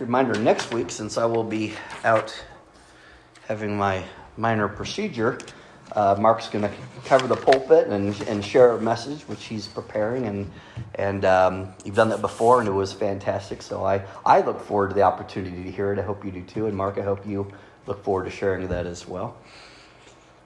Reminder next week, since I will be out having my minor procedure, uh, Mark's going to cover the pulpit and, and share a message which he's preparing. And, and um, you've done that before, and it was fantastic. So I, I look forward to the opportunity to hear it. I hope you do too. And Mark, I hope you look forward to sharing that as well.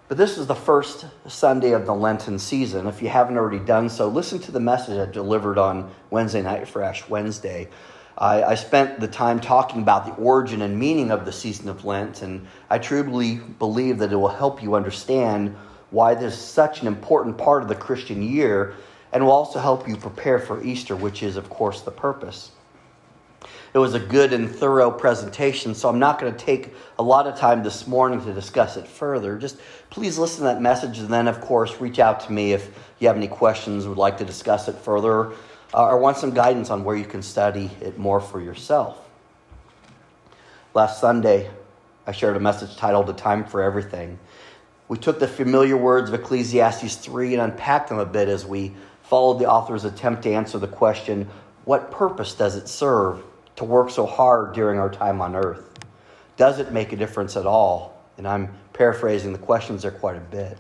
But this is the first Sunday of the Lenten season. If you haven't already done so, listen to the message I delivered on Wednesday night for Ash Wednesday. I, I, spent the time talking about the origin and meaning of the season of Lent, and I truly believe that it will help you understand why this is such an important part of the Christian year, and will also help you prepare for Easter, which is, of course, the purpose. It was a good and thorough presentation, so I'm not going to take a lot of time this morning to discuss it further. Just please listen to that message, and then, of course, reach out to me if you have any questions, would like to discuss it further, uh, or want some guidance on where you can study it more for yourself. Last Sunday, I shared a message titled A Time for Everything. We took the familiar words of Ecclesiastes 3 and unpacked them a bit as we followed the author's attempt to answer the question what purpose does it serve to work so hard during our time on earth? Does it make a difference at all? And I'm paraphrasing the questions there quite a bit.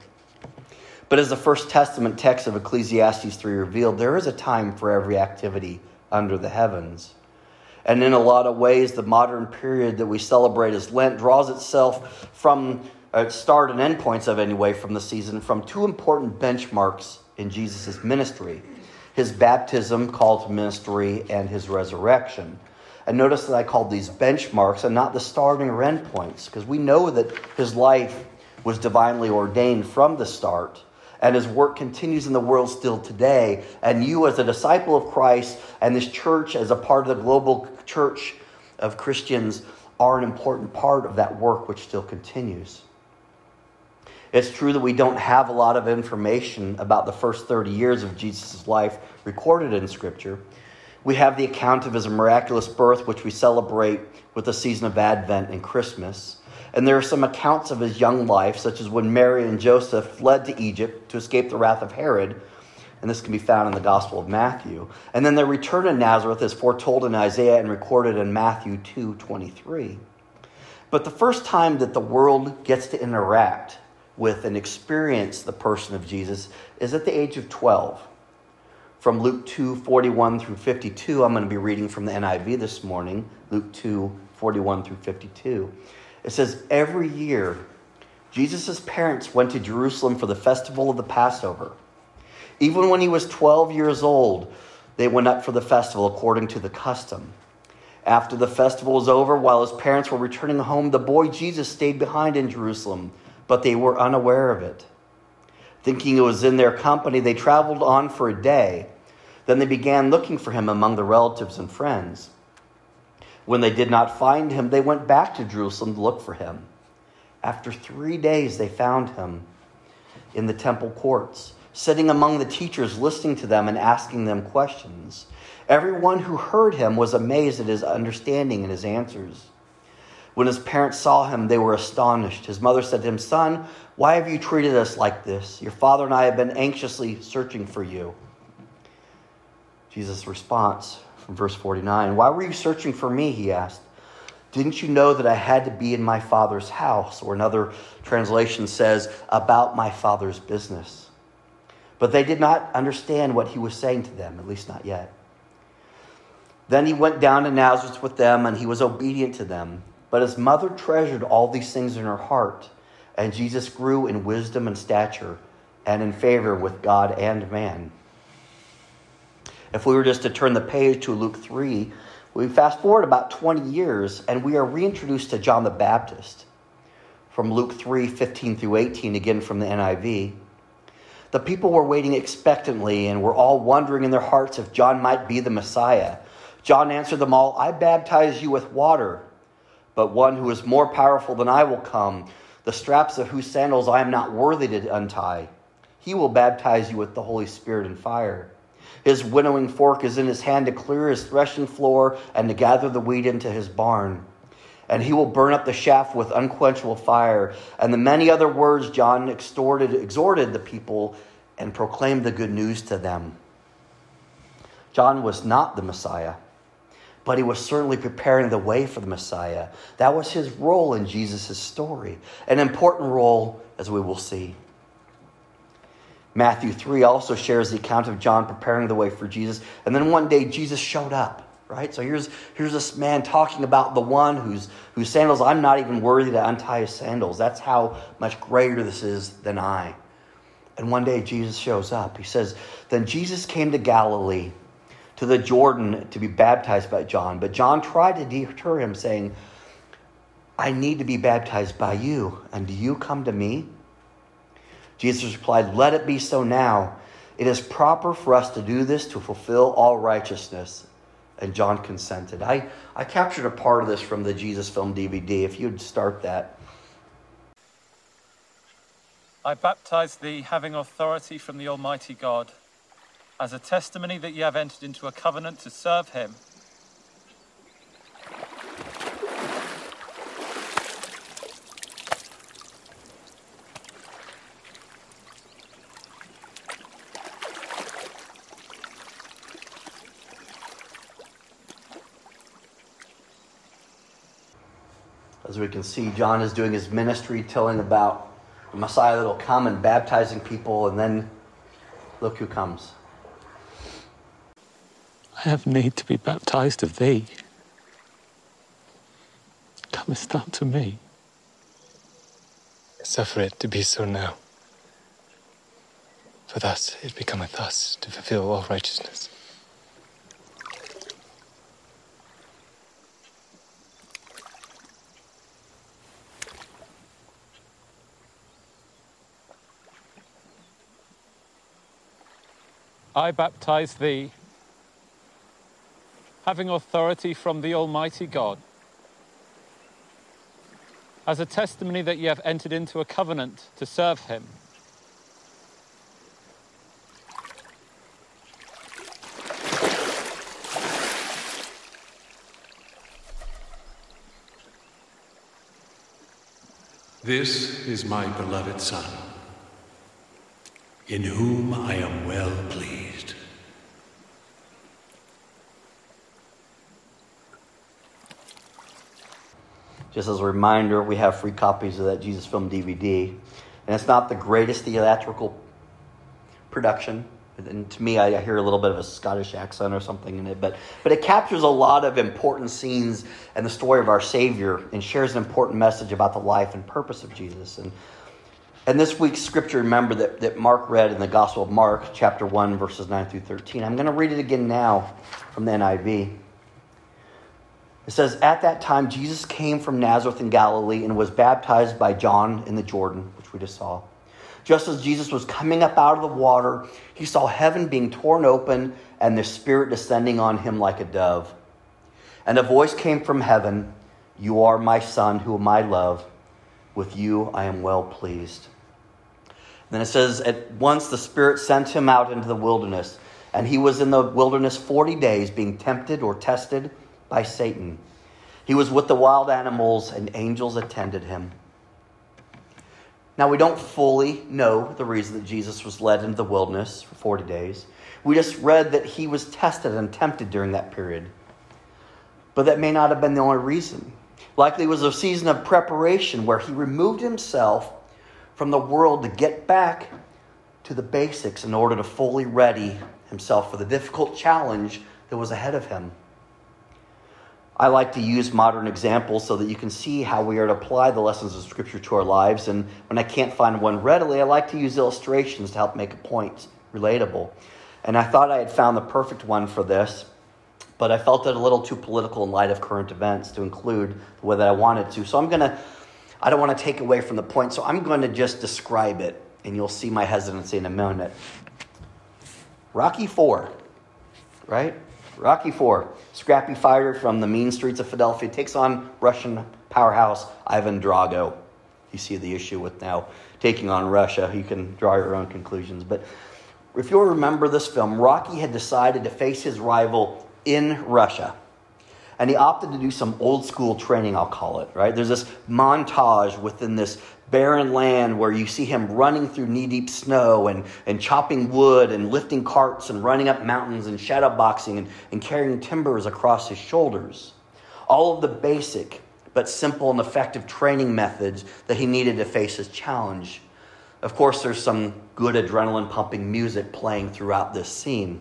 But as the First Testament text of Ecclesiastes 3 revealed, there is a time for every activity under the heavens. And in a lot of ways, the modern period that we celebrate as Lent draws itself from uh, start and end points of anyway from the season from two important benchmarks in Jesus' ministry his baptism, called ministry, and his resurrection. And notice that I called these benchmarks and not the starting or end points, because we know that his life was divinely ordained from the start and his work continues in the world still today. And you, as a disciple of Christ, and this church as a part of the global church of Christians, are an important part of that work which still continues. It's true that we don't have a lot of information about the first 30 years of Jesus' life recorded in Scripture. We have the account of his miraculous birth, which we celebrate with the season of Advent and Christmas. And there are some accounts of his young life, such as when Mary and Joseph fled to Egypt to escape the wrath of Herod. And this can be found in the Gospel of Matthew. And then their return to Nazareth is foretold in Isaiah and recorded in Matthew 2 23. But the first time that the world gets to interact with and experience the person of Jesus is at the age of 12. From Luke 2 41 through 52, I'm going to be reading from the NIV this morning, Luke 2 41 through 52. It says, Every year, Jesus' parents went to Jerusalem for the festival of the Passover. Even when he was 12 years old, they went up for the festival according to the custom. After the festival was over, while his parents were returning home, the boy Jesus stayed behind in Jerusalem, but they were unaware of it. Thinking it was in their company, they traveled on for a day. Then they began looking for him among the relatives and friends. When they did not find him, they went back to Jerusalem to look for him. After three days, they found him in the temple courts, sitting among the teachers, listening to them and asking them questions. Everyone who heard him was amazed at his understanding and his answers. When his parents saw him, they were astonished. His mother said to him, Son, why have you treated us like this? Your father and I have been anxiously searching for you. Jesus' response from verse 49. Why were you searching for me? He asked. Didn't you know that I had to be in my father's house? Or another translation says, about my father's business. But they did not understand what he was saying to them, at least not yet. Then he went down to Nazareth with them, and he was obedient to them. But his mother treasured all these things in her heart, and Jesus grew in wisdom and stature and in favor with God and man. If we were just to turn the page to Luke 3, we fast forward about 20 years and we are reintroduced to John the Baptist from Luke 3 15 through 18, again from the NIV. The people were waiting expectantly and were all wondering in their hearts if John might be the Messiah. John answered them all I baptize you with water, but one who is more powerful than I will come, the straps of whose sandals I am not worthy to untie. He will baptize you with the Holy Spirit and fire. His winnowing fork is in his hand to clear his threshing floor and to gather the wheat into his barn. And he will burn up the shaft with unquenchable fire. And the many other words John extorted, exhorted the people and proclaimed the good news to them. John was not the Messiah, but he was certainly preparing the way for the Messiah. That was his role in Jesus' story, an important role, as we will see. Matthew 3 also shares the account of John preparing the way for Jesus. And then one day Jesus showed up, right? So here's, here's this man talking about the one whose, whose sandals I'm not even worthy to untie his sandals. That's how much greater this is than I. And one day Jesus shows up. He says, Then Jesus came to Galilee, to the Jordan, to be baptized by John. But John tried to deter him, saying, I need to be baptized by you, and do you come to me? Jesus replied, Let it be so now. It is proper for us to do this to fulfill all righteousness. And John consented. I, I captured a part of this from the Jesus film DVD. If you'd start that. I baptize thee, having authority from the Almighty God, as a testimony that ye have entered into a covenant to serve him As we can see, John is doing his ministry, telling about the Messiah that will come and baptizing people, and then look who comes. I have need to be baptized of thee. Comest thou to me? Suffer it to be so now. For thus it becometh us to fulfill all righteousness. I baptize thee, having authority from the Almighty God, as a testimony that ye have entered into a covenant to serve him. This is my beloved Son, in whom I am well pleased. Just as a reminder, we have free copies of that Jesus film DVD. And it's not the greatest theatrical production. And to me, I hear a little bit of a Scottish accent or something in it, but, but it captures a lot of important scenes and the story of our Savior and shares an important message about the life and purpose of Jesus. And, and this week's scripture, remember that, that Mark read in the Gospel of Mark, chapter 1, verses 9 through 13. I'm going to read it again now from the NIV. It says, At that time, Jesus came from Nazareth in Galilee and was baptized by John in the Jordan, which we just saw. Just as Jesus was coming up out of the water, he saw heaven being torn open and the Spirit descending on him like a dove. And a voice came from heaven You are my Son, whom I love. With you I am well pleased. Then it says, At once the Spirit sent him out into the wilderness, and he was in the wilderness 40 days, being tempted or tested by Satan. He was with the wild animals, and angels attended him. Now, we don't fully know the reason that Jesus was led into the wilderness for 40 days. We just read that he was tested and tempted during that period. But that may not have been the only reason. Likely it was a season of preparation where he removed himself from the world to get back to the basics in order to fully ready himself for the difficult challenge that was ahead of him. I like to use modern examples so that you can see how we are to apply the lessons of Scripture to our lives. And when I can't find one readily, I like to use illustrations to help make a point relatable. And I thought I had found the perfect one for this, but I felt it a little too political in light of current events to include the way that I wanted to. So I'm going to, I don't want to take away from the point, so I'm going to just describe it, and you'll see my hesitancy in a minute. Rocky 4, right? Rocky Four, scrappy fighter from the mean streets of Philadelphia, takes on Russian powerhouse Ivan Drago. You see the issue with now taking on Russia. You can draw your own conclusions. But if you'll remember this film, Rocky had decided to face his rival in Russia. And he opted to do some old school training, I'll call it, right? There's this montage within this barren land where you see him running through knee deep snow and, and chopping wood and lifting carts and running up mountains and shadow boxing and, and carrying timbers across his shoulders. All of the basic but simple and effective training methods that he needed to face his challenge. Of course, there's some good adrenaline pumping music playing throughout this scene.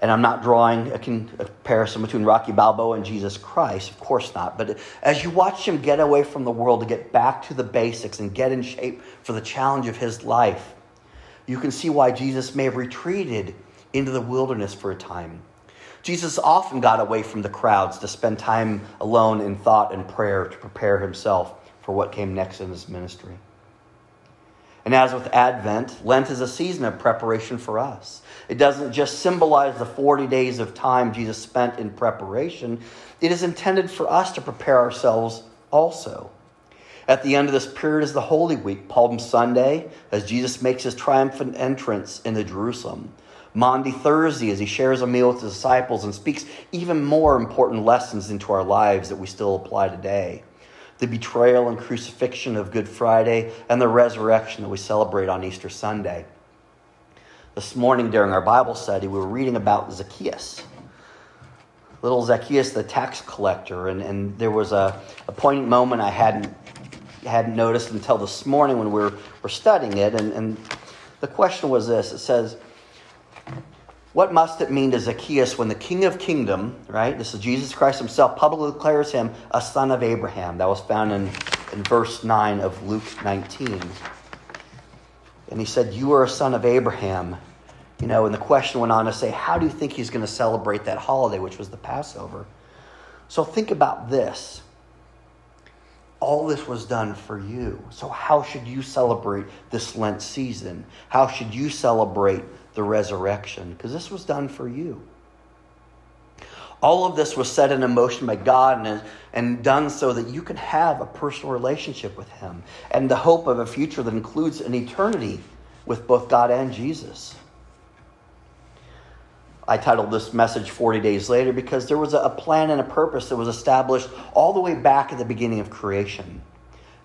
And I'm not drawing a, comparison between Rocky Balboa and Jesus Christ, of course not. But as you watch him get away from the world to get back to the basics and get in shape for the challenge of his life, you can see why Jesus may have retreated into the wilderness for a time. Jesus often got away from the crowds to spend time alone in thought and prayer to prepare himself for what came next in his ministry. And as with Advent, Lent is a season of preparation for us. It doesn't just symbolize the 40 days of time Jesus spent in preparation, it is intended for us to prepare ourselves also. At the end of this period is the Holy Week, Palm Sunday, as Jesus makes his triumphant entrance into Jerusalem. Maundy Thursday, as he shares a meal with his disciples and speaks even more important lessons into our lives that we still apply today. The betrayal and crucifixion of Good Friday, and the resurrection that we celebrate on Easter Sunday. This morning during our Bible study, we were reading about Zacchaeus. Little Zacchaeus, the tax collector, and, and there was a, a poignant moment I hadn't hadn't noticed until this morning when we were, were studying it. And, and the question was this it says, What must it mean to Zacchaeus when the King of Kingdom, right? This is Jesus Christ himself, publicly declares him a son of Abraham. That was found in, in verse 9 of Luke 19. And he said, You are a son of Abraham. You know, and the question went on to say, how do you think he's going to celebrate that holiday, which was the Passover? So think about this. All this was done for you. So, how should you celebrate this Lent season? How should you celebrate the resurrection? Because this was done for you. All of this was set in motion by God and, and done so that you can have a personal relationship with Him and the hope of a future that includes an eternity with both God and Jesus. I titled this message 40 Days Later because there was a plan and a purpose that was established all the way back at the beginning of creation.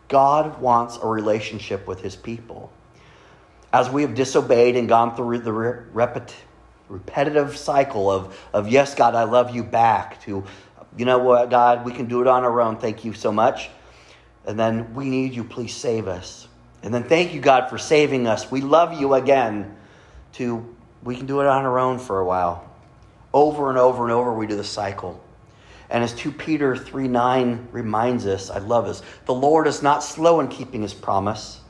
God wants a relationship with his people. As we have disobeyed and gone through the repet- repetitive cycle of, of, yes, God, I love you back, to, you know what, God, we can do it on our own, thank you so much. And then, we need you, please save us. And then, thank you, God, for saving us. We love you again, to we can do it on our own for a while. Over and over and over, we do the cycle. And as 2 Peter 3 9 reminds us, I love this the Lord is not slow in keeping his promise,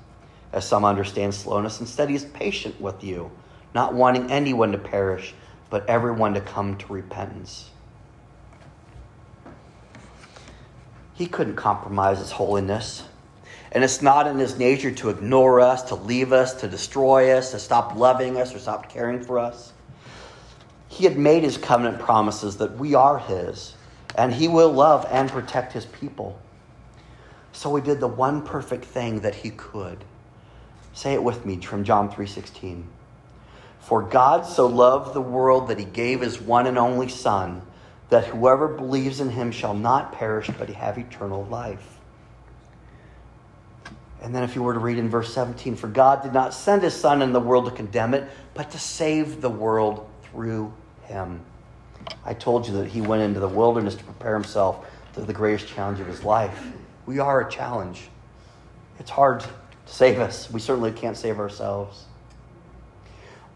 as some understand slowness. Instead, he is patient with you, not wanting anyone to perish, but everyone to come to repentance. He couldn't compromise his holiness. And it's not in his nature to ignore us, to leave us, to destroy us, to stop loving us or stop caring for us. He had made his covenant promises that we are his, and he will love and protect his people. So he did the one perfect thing that he could. Say it with me from John 3:16. For God so loved the world that he gave his one and only son that whoever believes in him shall not perish but have eternal life. And then, if you were to read in verse 17, for God did not send his Son in the world to condemn it, but to save the world through him. I told you that he went into the wilderness to prepare himself to the greatest challenge of his life. We are a challenge. It's hard to save us. We certainly can't save ourselves.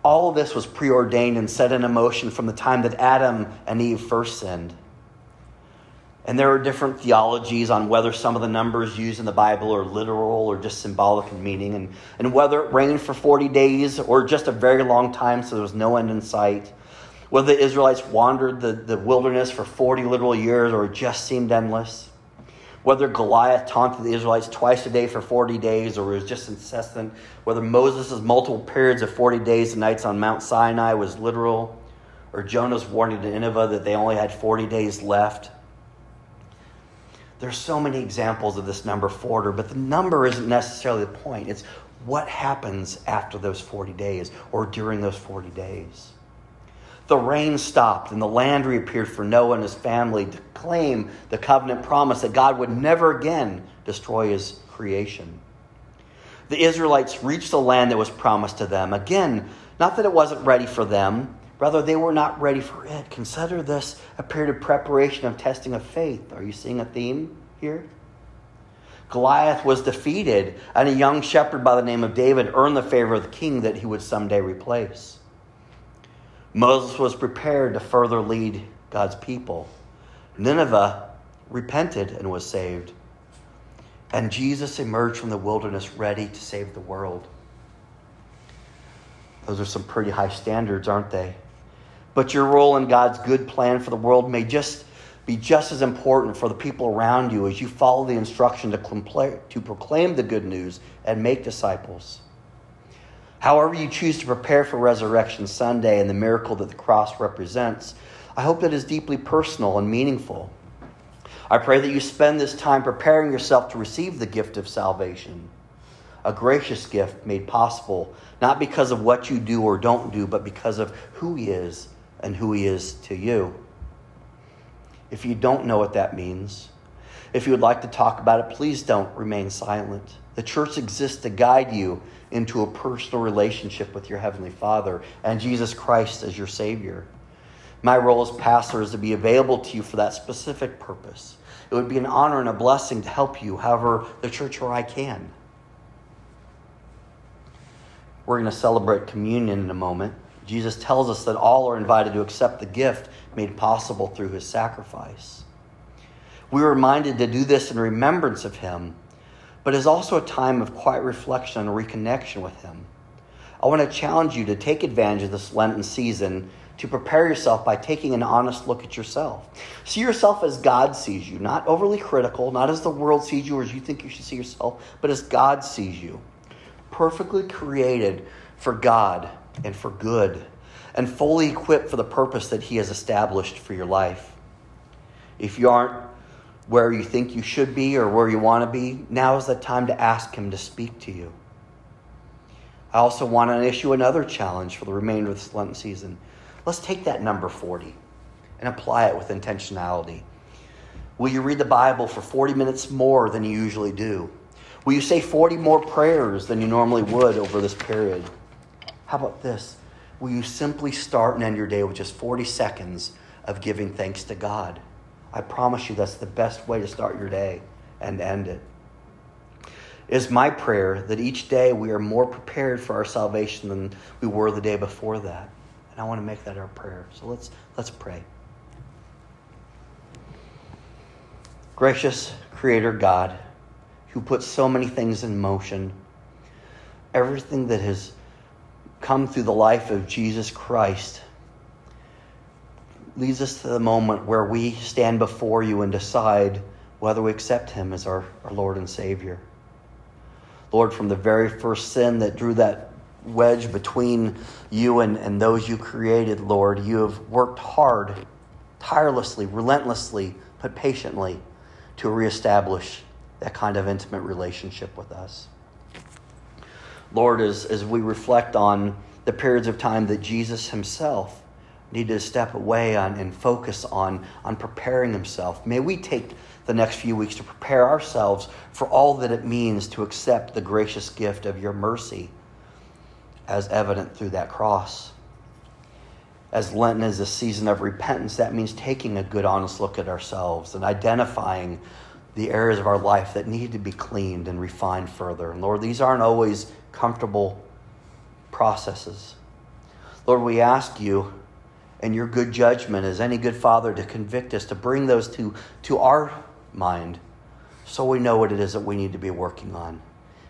All of this was preordained and set in motion from the time that Adam and Eve first sinned. And there are different theologies on whether some of the numbers used in the Bible are literal or just symbolic in meaning, and, and whether it rained for 40 days or just a very long time, so there was no end in sight. Whether the Israelites wandered the, the wilderness for 40 literal years or just seemed endless. Whether Goliath taunted the Israelites twice a day for 40 days or was just incessant. Whether Moses' multiple periods of 40 days and nights on Mount Sinai was literal. Or Jonah's warning to Nineveh that they only had 40 days left. There's so many examples of this number 40, but the number isn't necessarily the point. It's what happens after those 40 days or during those 40 days. The rain stopped and the land reappeared for Noah and his family to claim the covenant promise that God would never again destroy his creation. The Israelites reached the land that was promised to them. Again, not that it wasn't ready for them, rather, they were not ready for it. Consider this a period of preparation, of testing of faith. Are you seeing a theme here? Goliath was defeated, and a young shepherd by the name of David earned the favor of the king that he would someday replace. Moses was prepared to further lead God's people. Nineveh repented and was saved. And Jesus emerged from the wilderness ready to save the world. Those are some pretty high standards, aren't they? But your role in God's good plan for the world may just be just as important for the people around you as you follow the instruction to, compla- to proclaim the good news and make disciples. However, you choose to prepare for Resurrection Sunday and the miracle that the cross represents, I hope that is deeply personal and meaningful. I pray that you spend this time preparing yourself to receive the gift of salvation, a gracious gift made possible not because of what you do or don't do, but because of who He is and who He is to you. If you don't know what that means, if you would like to talk about it, please don't remain silent. The church exists to guide you into a personal relationship with your Heavenly Father and Jesus Christ as your Savior. My role as pastor is to be available to you for that specific purpose. It would be an honor and a blessing to help you however the church or I can. We're going to celebrate communion in a moment. Jesus tells us that all are invited to accept the gift made possible through his sacrifice. We are reminded to do this in remembrance of him, but is also a time of quiet reflection and reconnection with him. I want to challenge you to take advantage of this Lenten season to prepare yourself by taking an honest look at yourself. See yourself as God sees you, not overly critical, not as the world sees you or as you think you should see yourself, but as God sees you. Perfectly created for God and for good, and fully equipped for the purpose that He has established for your life. If you aren't where you think you should be or where you want to be, now is the time to ask Him to speak to you. I also want to issue another challenge for the remainder of this Lenten season. Let's take that number 40 and apply it with intentionality. Will you read the Bible for 40 minutes more than you usually do? Will you say 40 more prayers than you normally would over this period? How about this? Will you simply start and end your day with just 40 seconds of giving thanks to God? I promise you that's the best way to start your day and end it. It is my prayer that each day we are more prepared for our salvation than we were the day before that. And I want to make that our prayer. So let's let's pray. Gracious creator God, who put so many things in motion, everything that has come through the life of Jesus Christ leads us to the moment where we stand before you and decide whether we accept him as our, our Lord and Savior. Lord, from the very first sin that drew that wedge between you and, and those you created, Lord, you have worked hard, tirelessly, relentlessly, but patiently to reestablish that kind of intimate relationship with us. Lord, as, as we reflect on the periods of time that Jesus himself needed to step away on and focus on, on preparing himself, may we take the next few weeks to prepare ourselves for all that it means to accept the gracious gift of your mercy as evident through that cross. As Lenten is a season of repentance, that means taking a good, honest look at ourselves and identifying the areas of our life that need to be cleaned and refined further. And Lord, these aren't always comfortable processes. Lord, we ask you and your good judgment as any good father to convict us, to bring those to, to our mind so we know what it is that we need to be working on.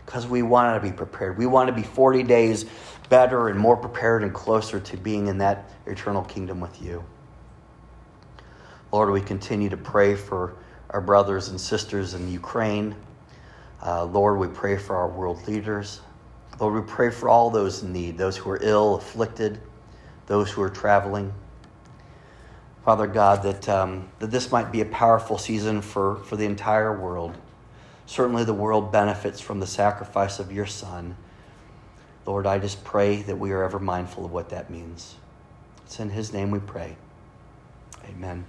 Because we want to be prepared. We want to be 40 days better and more prepared and closer to being in that eternal kingdom with you. Lord, we continue to pray for our brothers and sisters in Ukraine. Uh, Lord, we pray for our world leaders. Lord, we pray for all those in need, those who are ill, afflicted, those who are traveling. Father God, that, um, that this might be a powerful season for, for the entire world. Certainly, the world benefits from the sacrifice of your Son. Lord, I just pray that we are ever mindful of what that means. It's in his name we pray. Amen.